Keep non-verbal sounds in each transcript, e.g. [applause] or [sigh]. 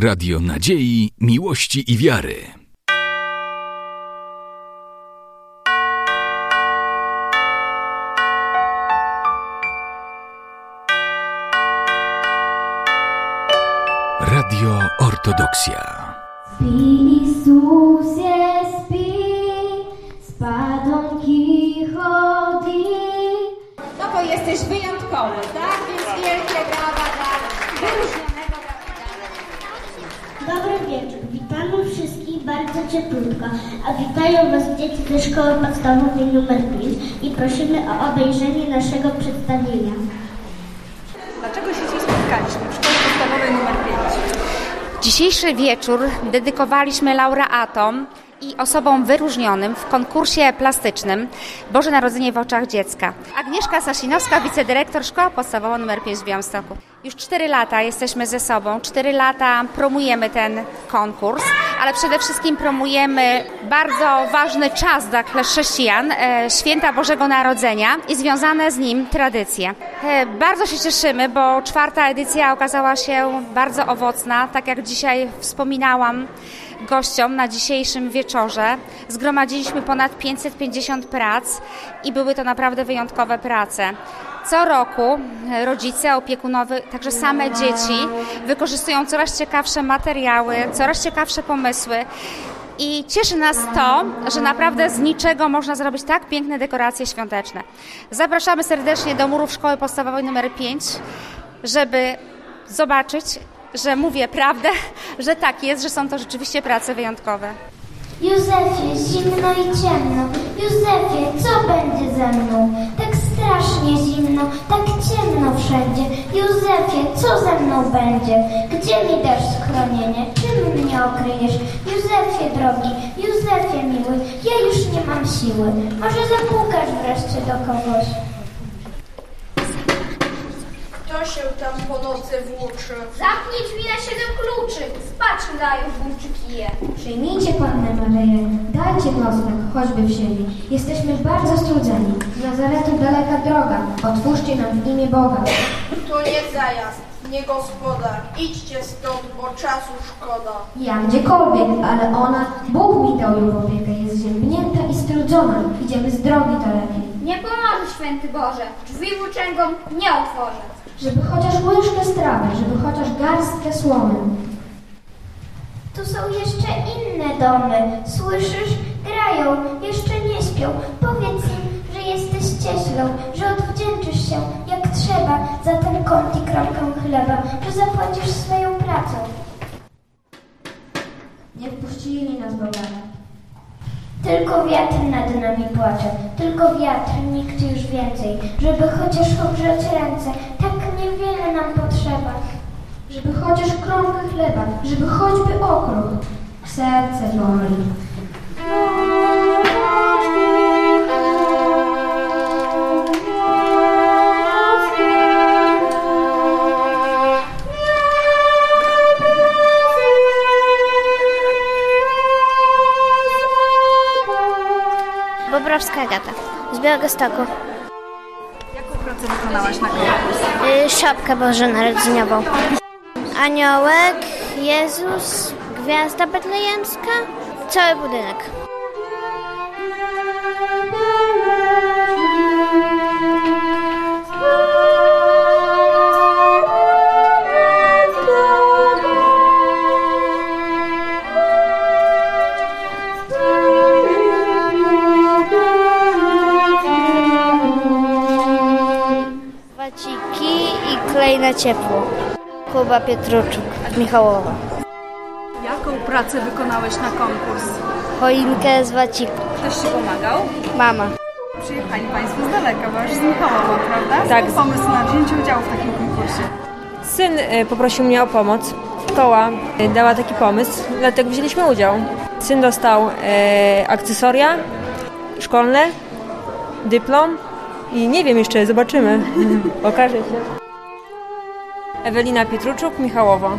Radio Nadziei, Miłości i Wiary. Radio Ortodoksja. Spi, Isusie, spi, spadonki chodzi. No bo jesteś wyjątkowy, tak? Więc wielkie brawa dla wyróżnionego kapitana. Dobry wieczór, witamy cieplutko, a witają Was dzieci ze szkoły podstawowej nr 5 i prosimy o obejrzenie naszego przedstawienia. Dlaczego się dzisiaj spotkaliśmy w szkole podstawowej nr 5? Dzisiejszy wieczór dedykowaliśmy laureatom i osobom wyróżnionym w konkursie plastycznym Boże Narodzenie w oczach dziecka. Agnieszka Sasinowska, wicedyrektor Szkoła Podstawowa nr 5 w Białymstoku. Już 4 lata jesteśmy ze sobą, 4 lata promujemy ten konkurs, ale przede wszystkim promujemy bardzo ważny czas dla chrześcijan, e, święta Bożego Narodzenia i związane z nim tradycje. E, Bardzo się cieszymy, bo czwarta edycja okazała się bardzo owocna, tak jak dzisiaj wspominałam gościom na dzisiejszym wieczorze. Zgromadziliśmy ponad 550 prac i były to naprawdę wyjątkowe prace. Co roku rodzice, opiekunowie, także same dzieci wykorzystują coraz ciekawsze materiały, coraz ciekawsze pomysły. I cieszy nas to, że naprawdę z niczego można zrobić tak piękne dekoracje świąteczne. Zapraszamy serdecznie do murów Szkoły Podstawowej nr 5, żeby zobaczyć, że mówię prawdę, że tak jest, że są to rzeczywiście prace wyjątkowe. Józefie, zimno i ciemno. Józefie, co będzie ze mną? Tak strasznie zimno, tak ciemno wszędzie. Józefie, co ze mną będzie? Gdzie mi dasz schronienie? Czym mnie okryjesz? Józefie drogi, Józefie miły, ja już nie mam siły. Może zapukasz wreszcie do kogoś. Kto się tam po nocy włóczy? Zamknij drzwi na siedem kluczy, spać dają włóczykije. Przyjmijcie Pannę Maryję, dajcie nocleg, choćby w ziemi. Jesteśmy bardzo strudzeni. Z Nazaretu daleka droga, otwórzcie nam w imię Boga. To nie zajazd, nie gospodarz. Idźcie stąd, bo czasu szkoda. Ja gdziekolwiek, ale ona, Bóg mi dał ją w opiekę, jest ziębnięta i strudzona. Idziemy z drogi dalekiej. Nie pomoże, święty Boże, drzwi włóczęgom nie otworzę. Żeby chociaż łyżkę strawy, żeby chociaż garstkę słomy. Tu są jeszcze inne domy. Słyszysz? Grają, jeszcze nie śpią. Powiedz im, że jesteś cieślą, że odwdzięczysz się jak trzeba za ten kąt i kromkę chleba, że zapłacisz swoją pracą. Nie wpuścili nas bogami. Tylko wiatr nad nami płacze, tylko wiatr, nikt już więcej, żeby chociaż ogrzać ręce, tak niewiele nam potrzeba. Żeby chociaż kromkę chleba, żeby choćby okruch. Serce boli. Z Białegostoku. Jaką pracę wykonałaś na konkurs? Y, szopkę bożonarodzeniową. Aniołek, Jezus, Gwiazda Betlejemska, cały budynek. Waciki i klej na ciepło. Kuba Pietruczuk, Michałowa. Jaką pracę wykonałeś na konkurs? Choinkę z waciku. Ktoś Ci pomagał? Mama. Przyjechali Państwo z daleka, bo aż z Michałowa, prawda? Tak. Skąd pomysł na wzięcie udziału w takim konkursie? Syn y, poprosił mnie o pomoc. Szkoła y, dała taki pomysł, dlatego wzięliśmy udział. Syn dostał y, akcesoria szkolne, dyplom i nie wiem jeszcze, zobaczymy. Okaże się. Ewelina Pietruczuk, Michałowo.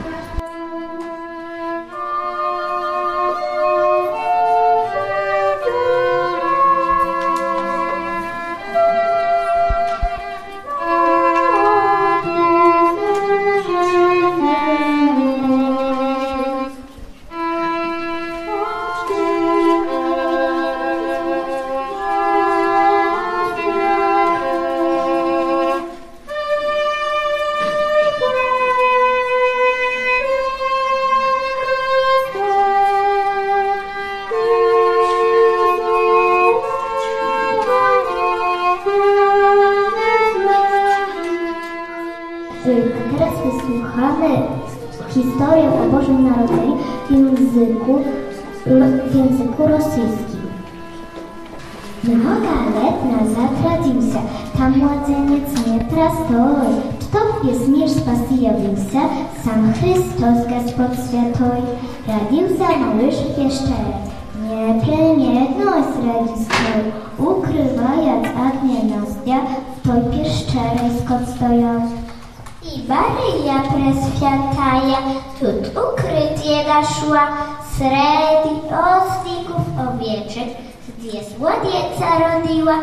Ukrywa ukrywając Agnię Nozdja w topie szczerej skąd stoją I Maryja preswiataja, tut ukrycie naszła, sredi osników owieczych, gdzie słonieca rodiła,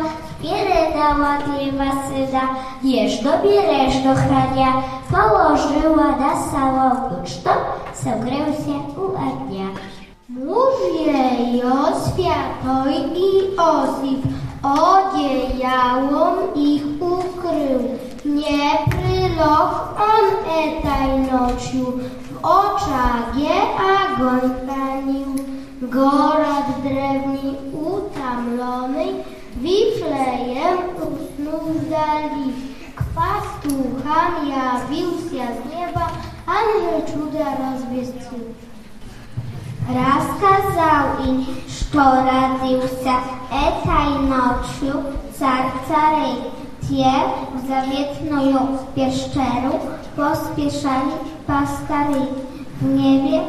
Pieredała diewa syna, jeżno-biereżno chrania, położyła na samą to co grę się uadnia. Mówię światoj i osip, odziejałom ich ukrył. Nie pryloch on etaj nocił, w oczach je agoń panił. Gorad drewni utamlony, wiflejem usnął z dali. Kwas tuchan jawił się z nieba, anioł cuda rozwiestił. Raz kazał im, что родился этой ночью царь царей. Те в заветную пещеру поспешали пастыры. В небе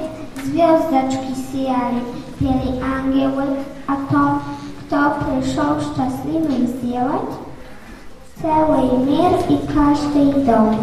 звездочки сияли, пели ангелы о том, кто пришел счастливым сделать целый мир и каждый дом.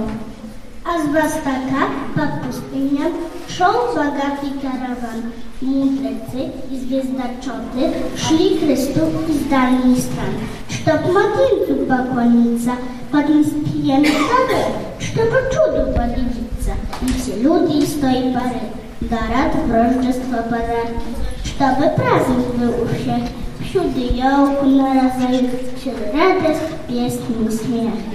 A z Bastaka, Papustynian, Szą z Agapi karawan. Mudrecy i zwiezdaczody Szli Chrystu i z dalnej stran. Cztop motieńców bakłanica, Podmistijem zadę, Cztopo czudu podliwica. Wicie ludzi stoi pary, Dorad wrożdżestwo padarki. Cztoby praznik był usiech, Wsiudy jołku narazem, Wśród radość, pies mu śmiech.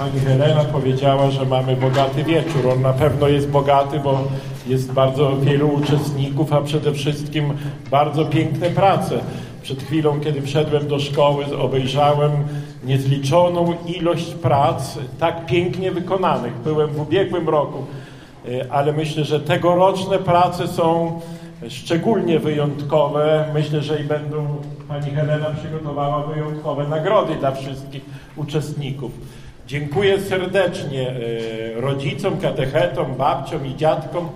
Pani Helena powiedziała, że mamy bogaty wieczór. On na pewno jest bogaty, bo jest bardzo wielu uczestników, a przede wszystkim bardzo piękne prace. Przed chwilą, kiedy wszedłem do szkoły, obejrzałem niezliczoną ilość prac tak pięknie wykonanych. Byłem w ubiegłym roku, y, ale myślę, że tegoroczne prace są szczególnie wyjątkowe. Myślę, że i będą, pani Helena przygotowała wyjątkowe nagrody dla wszystkich uczestników. Dziękuję serdecznie e, rodzicom, katechetom, babciom i dziadkom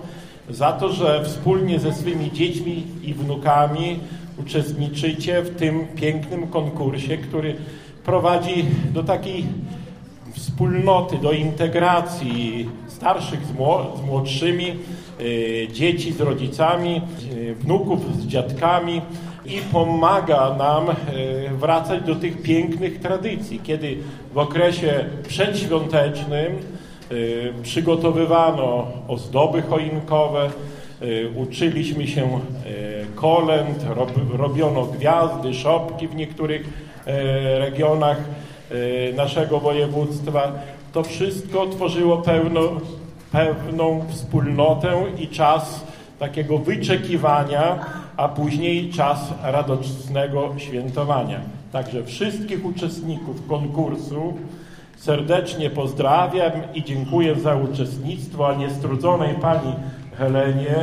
za to, że wspólnie ze swymi dziećmi i wnukami uczestniczycie w tym pięknym konkursie, który prowadzi do takiej wspólnoty, do integracji starszych z, młodszymi, e, dzieci z rodzicami, e, wnuków z dziadkami i pomaga nam e, wracać do tych pięknych tradycji, kiedy w okresie przedświątecznym e, przygotowywano ozdoby choinkowe, e, uczyliśmy się kolęd, robiono gwiazdy, szopki w niektórych regionach naszego województwa. To wszystko tworzyło pełno, pewną wspólnotę i czas takiego wyczekiwania, a później czas radosnego świętowania. Także wszystkich uczestników konkursu serdecznie pozdrawiam i dziękuję za uczestnictwo, a niestrudzonej pani Helenie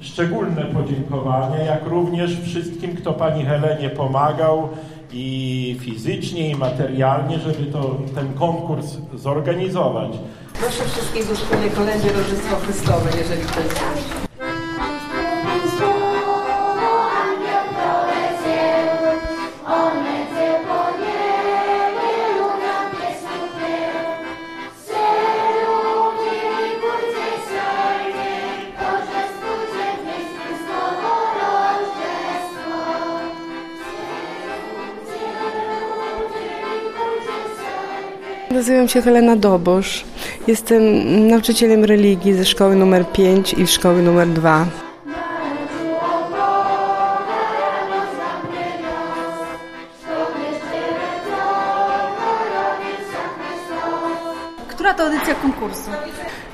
szczególne podziękowania, jak również wszystkim, kto pani Helenie pomagał i fizycznie, i materialnie, żeby to, ten konkurs zorganizować. Proszę wszystkich do szkolnej kolędzie Rożystwo Chrystowe, jeżeli ktoś Nazywam się Helena Dobosz. Jestem nauczycielem religii ze szkoły numer 5 i szkoły numer 2. Która to edycja konkursu?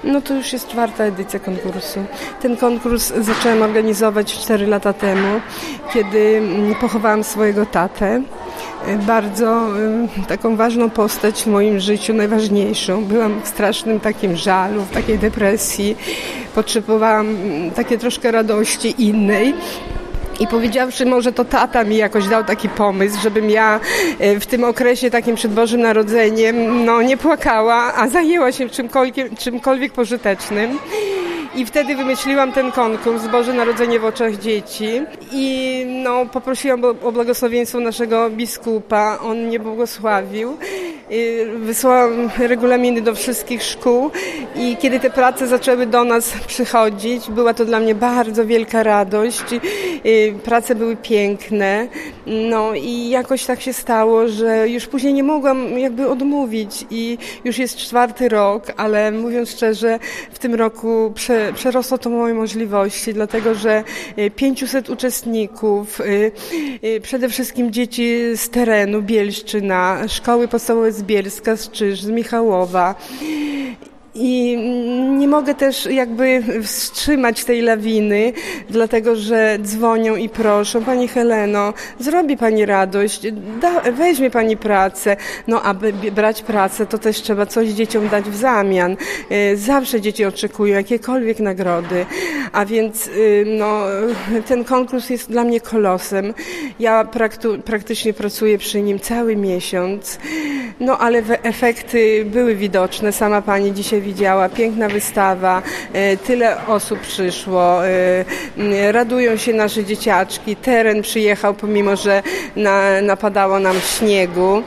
No to już jest czwarta edycja konkursu. Ten konkurs zaczęłam organizować 4 lata temu, kiedy pochowałam swojego tatę bardzo taką ważną postać w moim życiu, najważniejszą. Byłam w strasznym takim żalu, w takiej depresji. potrzebowałam mm, takie troszkę radości innej. I powiedziawszy, może to tata mi jakoś dał taki pomysł, żebym ja e, w tym okresie takim przed Bożym Narodzeniem no, nie płakała, a zajęła się czymkolwiek, czymkolwiek pożytecznym. I wtedy wymyśliłam ten konkurs Boże Narodzenie w oczach dzieci i no, poprosiłam o błogosławieństwo naszego biskupa. On mnie błogosławił. Wysłałam regulaminy do wszystkich szkół i kiedy te prace zaczęły do nas przychodzić, była to dla mnie bardzo wielka radość. Prace były piękne. No i jakoś tak się stało, że już później nie mogłam jakby odmówić i już jest czwarty rok, ale mówiąc szczerze, w tym roku prze przerosło to moje możliwości, dlatego że 500 e, uczestników, przede wszystkim dzieci z terenu Bielszczyna, szkoły podstawowe z Bielska, z Czyż, z Michałowa, i nie mogę też jakby wstrzymać tej lawiny, dlatego że dzwonią i proszą, Pani Heleno, zrobi Pani radość, da, weźmie Pani pracę. No, aby brać pracę, to też trzeba coś dzieciom dać w zamian. E, zawsze dzieci oczekują jakiekolwiek nagrody, a więc y, no, ten konkurs jest dla mnie kolosem. Ja praktu, praktycznie pracuję przy nim cały miesiąc, no ale efekty były widoczne. Sama Pani dzisiaj widziała, piękna wystawa, e, tyle osób przyszło, e, radują się nasze dzieciaczki, teren przyjechał, pomimo że na, napadało nam śniegu,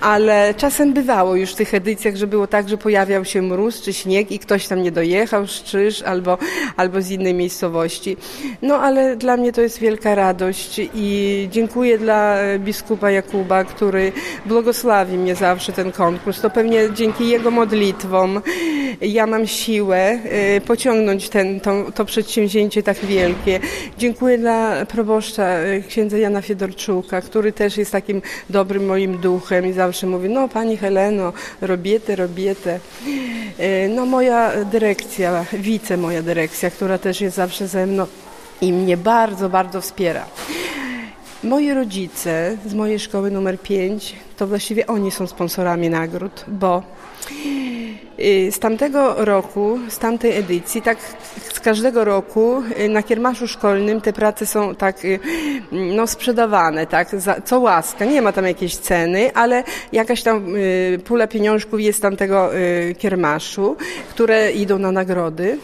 ale czasem bywało już w tych edycjach, że było tak, że pojawiał się mróz czy śnieg i ktoś tam nie dojechał, Szczyż albo, albo z innej miejscowości. No ale dla mnie to jest wielka radość i dziękuję dla biskupa Jakuba, który błogosławi mnie zawsze ten konkurs. To pewnie dzięki jego modlitwom ja mam siłę y, pociągnąć ten, to, to przedsięwzięcie tak wielkie. Dziękuję dla proboszcza y, księdza Jana Fiedorczuka, który też jest takim dobrym moim duchem i zawsze mówi, no pani Heleno, robiete, robiete. Y, no moja dyrekcja, wice moja dyrekcja, która też jest zawsze ze mną i mnie bardzo, bardzo wspiera. Moi rodzice z mojej szkoły numer 5, to właściwie oni są sponsorami nagród, bo z tamtego roku, z tamtej edycji, tak z każdego roku y, na kiermaszu szkolnym te prace są tak y, no, sprzedawane, tak, za, co łaska. Nie ma tam jakiejś ceny, ale jakaś tam pula pieniążków jest tamtego kiermaszu, które idą na nagrody.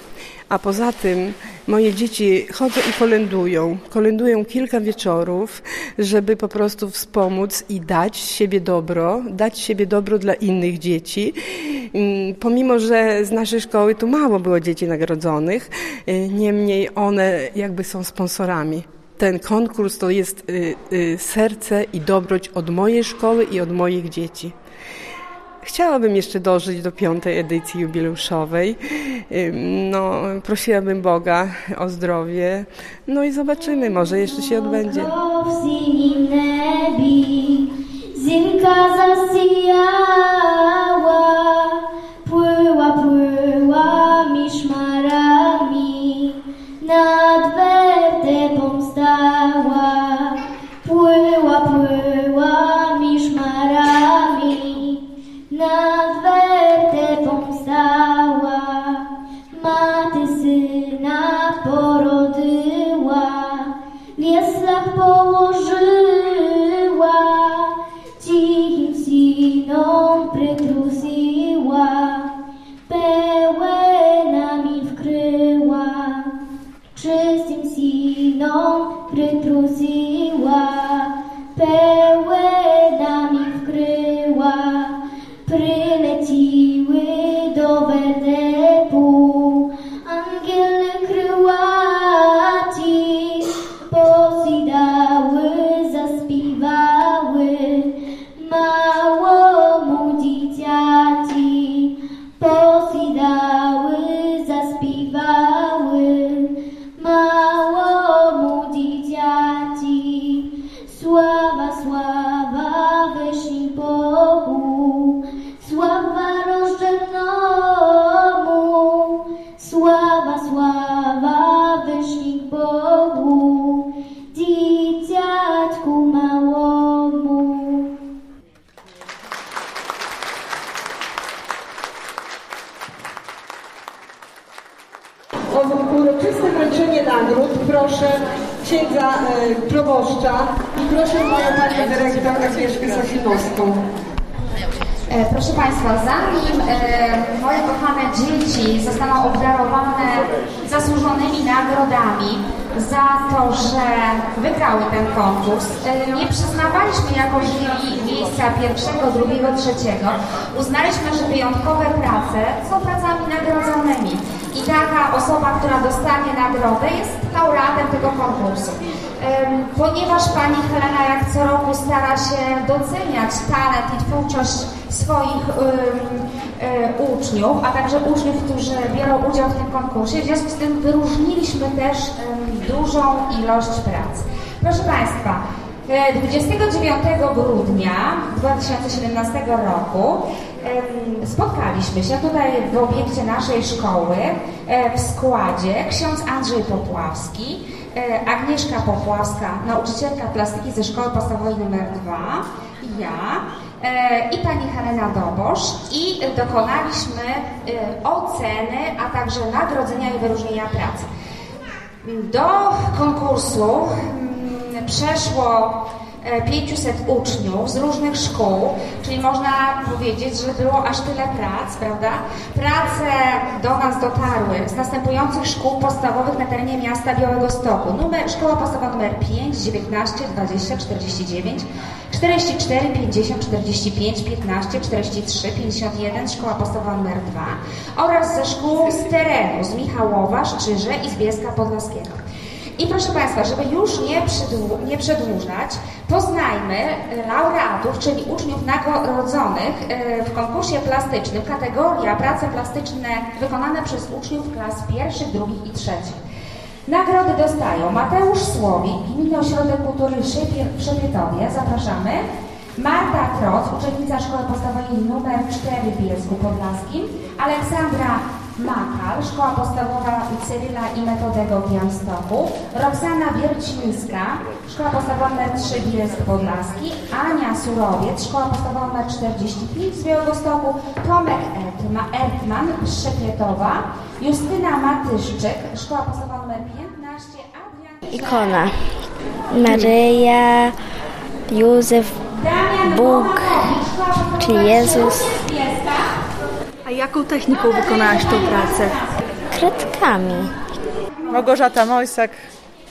A poza tym moje dzieci chodzą i kolendują. Kolendują kilka wieczorów, żeby po prostu wspomóc i dać siebie dobro, dać siebie dobro dla innych dzieci. Mm, pomimo, że z naszej szkoły tu mało było dzieci nagrodzonych, y, niemniej one jakby są sponsorami ten konkurs to jest y, y, serce i dobroć od mojej szkoły i od moich dzieci. Chciałabym jeszcze dożyć do piątej edycji jubileuszowej. No, prosiłabym Boga o zdrowie. No i zobaczymy, może jeszcze się odbędzie. Zimka zasijała, płyła, płyła miszmarami, nad wertepą stała, to, że wygrały ten konkurs, e, nie przyznawaliśmy jako jury miejsca pierwszego, drugiego, trzeciego. Uznaliśmy, że wyjątkowe prace są pracami nagrodzonymi i taka osoba, która dostanie nagrodę jest laureatem tego konkursu. Ponieważ pani Helena jak co roku stara się doceniać talent i twórczość swoich e, uczniów, a także uczniów, którzy biorą udział w tym konkursie, w związku z tym wyróżniliśmy też dużą ilość prac. Proszę Państwa, e, 29 grudnia 2017 roku spotkaliśmy się tutaj w obiekcie naszej szkoły e, w składzie ksiądz Andrzej Popławski, e, Agnieszka Popławska, nauczycielka plastyki ze szkoły podstawowej nr 2, ja e, i pani Helena Dobosz i dokonaliśmy e, oceny, a także nagrodzenia i wyróżnienia pracy. Do konkursu mm, przeszło e, 500 uczniów z różnych szkół, czyli można powiedzieć, że było aż tyle prac, prawda? Prace do nas dotarły z następujących szkół podstawowych na terenie miasta Białego Stoku. Numer, szkoła podstawowa numer 5, 19, 20, 49, 44, 50, 45, 15, 43, 51, szkoła podstawowa numer 2 oraz ze szkół z terenu, z Michałowa, Szczyże i z Bielska Podlaskiego. I proszę Państwa, żeby już nie, nie przedłużać, poznajmy laureatów, czyli uczniów nagrodzonych e, w konkursie plastycznym, kategoria prace plastyczne wykonane przez uczniów klas pierwszych, drugich i trzecich. Nagrody dostają Mateusz Słowik, Gminny Ośrodek Kultury w Szepietowie, zapraszamy. Marta Kroc, uczennica Szkoły Podstawowej nr 4 w Bielsku Podlaskim. Aleksandra Makal, Szkoła Podstawowa Cyryla i Metodego w Białymstoku. Roxana Wiercińska, Szkoła Podstawowa nr 3 Bielsk Podlaski. Ania Surowiec, Szkoła Podstawowa nr 45 z Białegostoku. Tomek Ertma- Ertman z Szepietowa. Justyna Matyszczyk, Szkoła Podstawowa nr 15. Adrian Ikona. Maryja, Józef, Bóg, czy Jezus. A jaką techniką wykonałaś tą pracę? Kredkami. Małgorzata Mojsak,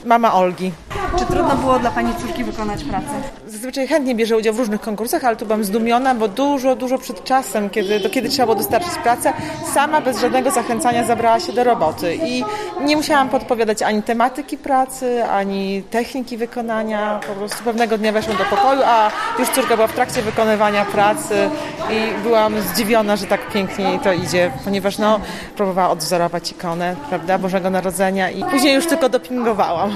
mama Olgi. Czy trudno było dla Pani córki wykonać pracę? Zazwyczaj chętnie bierze udział w różnych konkursach, ale tu byłam zdumiona, bo dużo, dużo przed czasem, kiedy, do kiedy trzeba było dostarczyć pracę, sama bez żadnego zachęcania zabrała się do roboty i nie musiałam podpowiadać ani tematyki pracy, ani techniki wykonania. Po prostu pewnego dnia weszłam do pokoju, a już córka była w trakcie wykonywania pracy i byłam zdziwiona, że tak pięknie to idzie, ponieważ no, próbowała odwzorować ikonę, prawda, Bożego Narodzenia i później już tylko dopingowałam.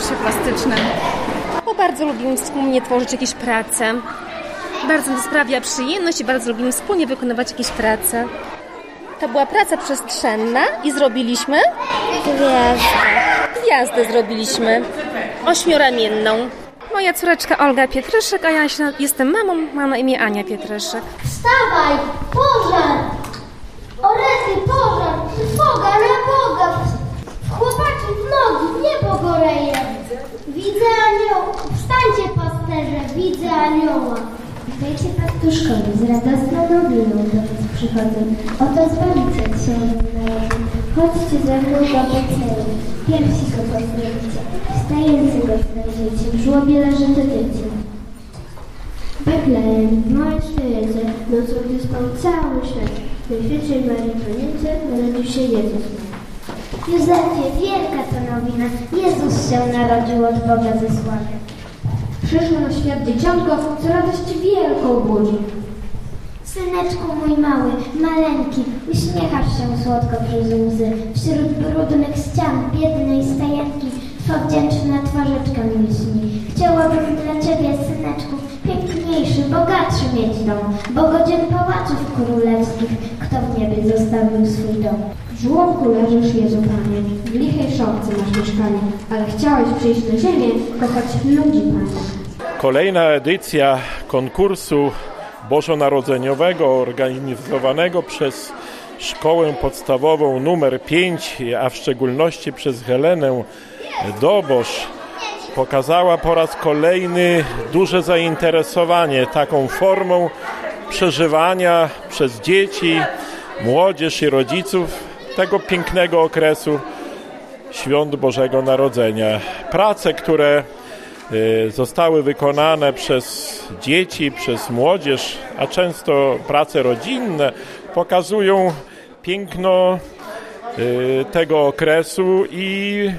konkursie plastycznym? Bo bardzo lubimy wspólnie tworzyć jakieś prace. Bardzo to sprawia przyjemność i bardzo lubimy wspólnie wykonywać jakieś prace. To była praca przestrzenna i zrobiliśmy? Gwiazdę. Gwiazdę zrobiliśmy. Ośmioramienną. Moja córeczka Olga Pietreszek, a ja jestem mamą, mam na imię Ania Pietreszek. Wstawaj! Pożar! Orety, pożar! Boga na Boga! Chłopaki, w nogi, w niebo goreje! Widzę anioła! Wstańcie, pasterze, widzę anioła! Witajcie pastuszkowie, z radosną nowiną do was przychodzę. Oto Zbawiciel się. Chodźcie ze mną do Betlejem. Pierwsi go pozdrowicie. Wstającego znajdziecie. W żłobie leży to dziecię. Betlejem, w małej świecie, nocą gdy spał cały świat. W najświętszej Marii Panience narodził się Jezus. Józefie, wielka to nowina. Jezus się narodził od Boga zesłany. Przyszło na świat dzieciątko, co radość wielką budzi. Syneczku mój mały, maleńki, uśmiechasz się słodko przez łzy. Wśród brudnych ścian biednej stajenki Twa wdzięczna twarzyczka mi lśni. Chciałabym dla Ciebie, syneczku, piękniejszy, bogatszy mieć dom, bo godzien pałaców królewskich, kto w niebie zostawił swój dom. W żłobku leżysz, Jezu Panie, w lichej szopce masz mieszkanie, ale chciałeś przyjść na ziemię, kochać ludzi, Panie. Kolejna edycja konkursu bożonarodzeniowego organizowanego przez Szkołę Podstawową numer 5, a w szczególności przez Helenę Dobosz pokazała po raz kolejny duże zainteresowanie taką formą przeżywania przez dzieci, młodzież i rodziców tego pięknego okresu świąt Bożego Narodzenia. Prace, które zostały wykonane przez dzieci, przez młodzież, a często prace rodzinne, pokazują piękno y, tego okresu i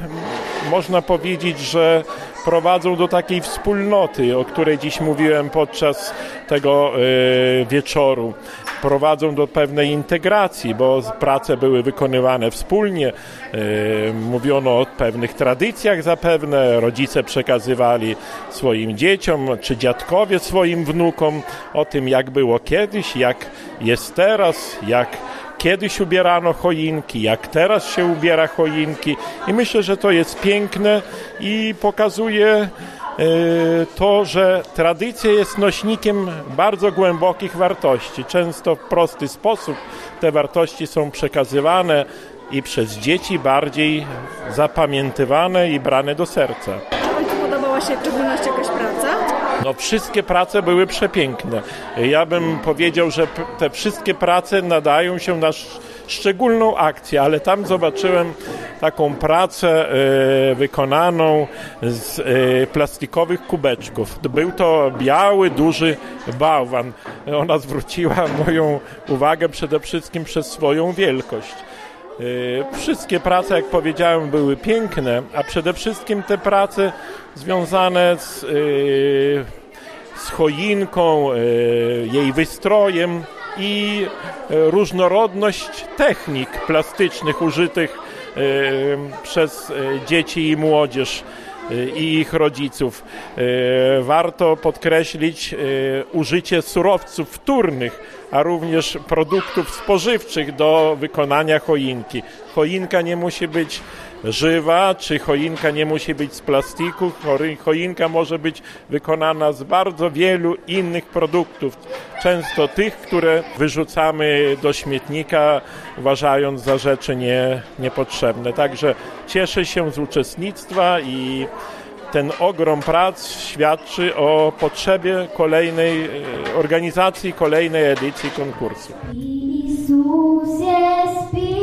można powiedzieć, że prowadzą do takiej wspólnoty, o której dziś mówiłem podczas tego y, wieczoru. Prowadzą do pewnej integracji, bo prace były wykonywane wspólnie. Y, mówiono o pewnych tradycjach zapewne, rodzice przekazywali swoim dzieciom, czy dziadkowie swoim wnukom o tym, jak było kiedyś, jak jest teraz, jak kiedyś ubierano choinki, jak teraz się ubiera choinki i myślę, że to jest piękne i pokazuje e, to, że tradycja jest nośnikiem bardzo głębokich wartości. Często w prosty sposób te wartości są przekazywane i przez dzieci bardziej zapamiętywane i brane do serca. Czy Ojcu podobała się w szczególności jakaś praca? No wszystkie prace były przepiękne. Ja bym powiedział, że te wszystkie prace nadają się na szczególną akcję, ale tam zobaczyłem taką pracę e, wykonaną z e, plastikowych kubeczków. Był to biały, duży bałwan. Ona zwróciła [laughs] moją uwagę przede wszystkim przez swoją wielkość. E, Wszystkie prace, jak powiedziałem, były piękne, a przede wszystkim te prace związane z, z choinką, jej wystrojem i e, różnorodność technik plastycznych użytych e, przez e, dzieci i młodzież i ich rodziców. Warto podkreślić użycie surowców wtórnych, a również produktów spożywczych do wykonania choinki. Choinka nie musi być żywa, czy choinka nie musi być z plastiku. Choinka może być wykonana z bardzo wielu innych produktów, często tych, które wyrzucamy do śmietnika, uważając za rzeczy nie, niepotrzebne. Także cieszę się z uczestnictwa i ten ogrom prac świadczy o potrzebie kolejnej e, organizacji, kolejnej edycji konkursu. Isusie spi,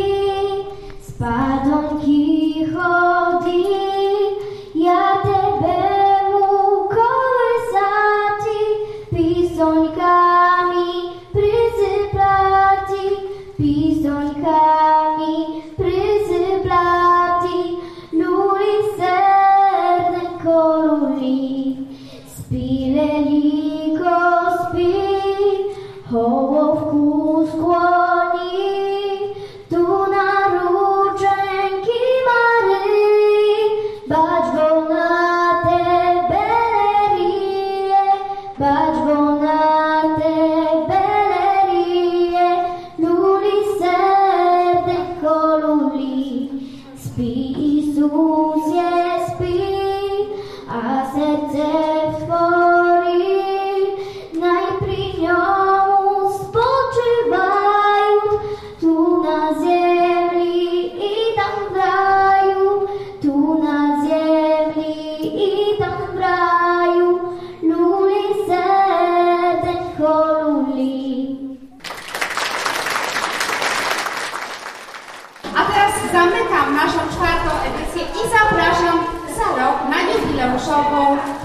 ja Tebe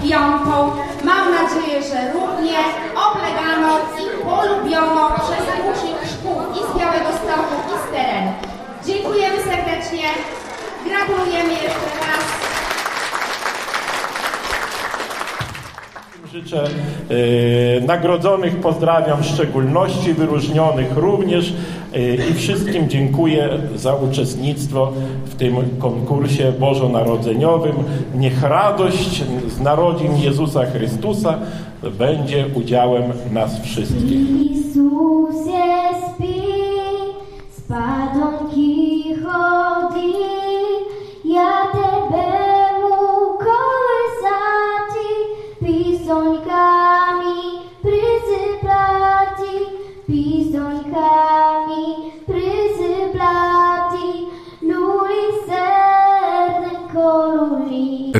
piątą. Mam nadzieję, że równie obleganą i polubioną przez uczniów szkół i z Białego Stoku i z terenu. Dziękujemy serdecznie. Gratulujemy jeszcze raz. Życzę e, nagrodzonych, pozdrawiam w szczególności, wyróżnionych również i wszystkim dziękuję za uczestnictwo w tym konkursie bożonarodzeniowym. Niech radość z narodzin Jezusa Chrystusa będzie udziałem nas wszystkich. Isusie spi, spadonki chodzi, ja Tebe mu kołysati, pisońkami przysyplati, pisońkami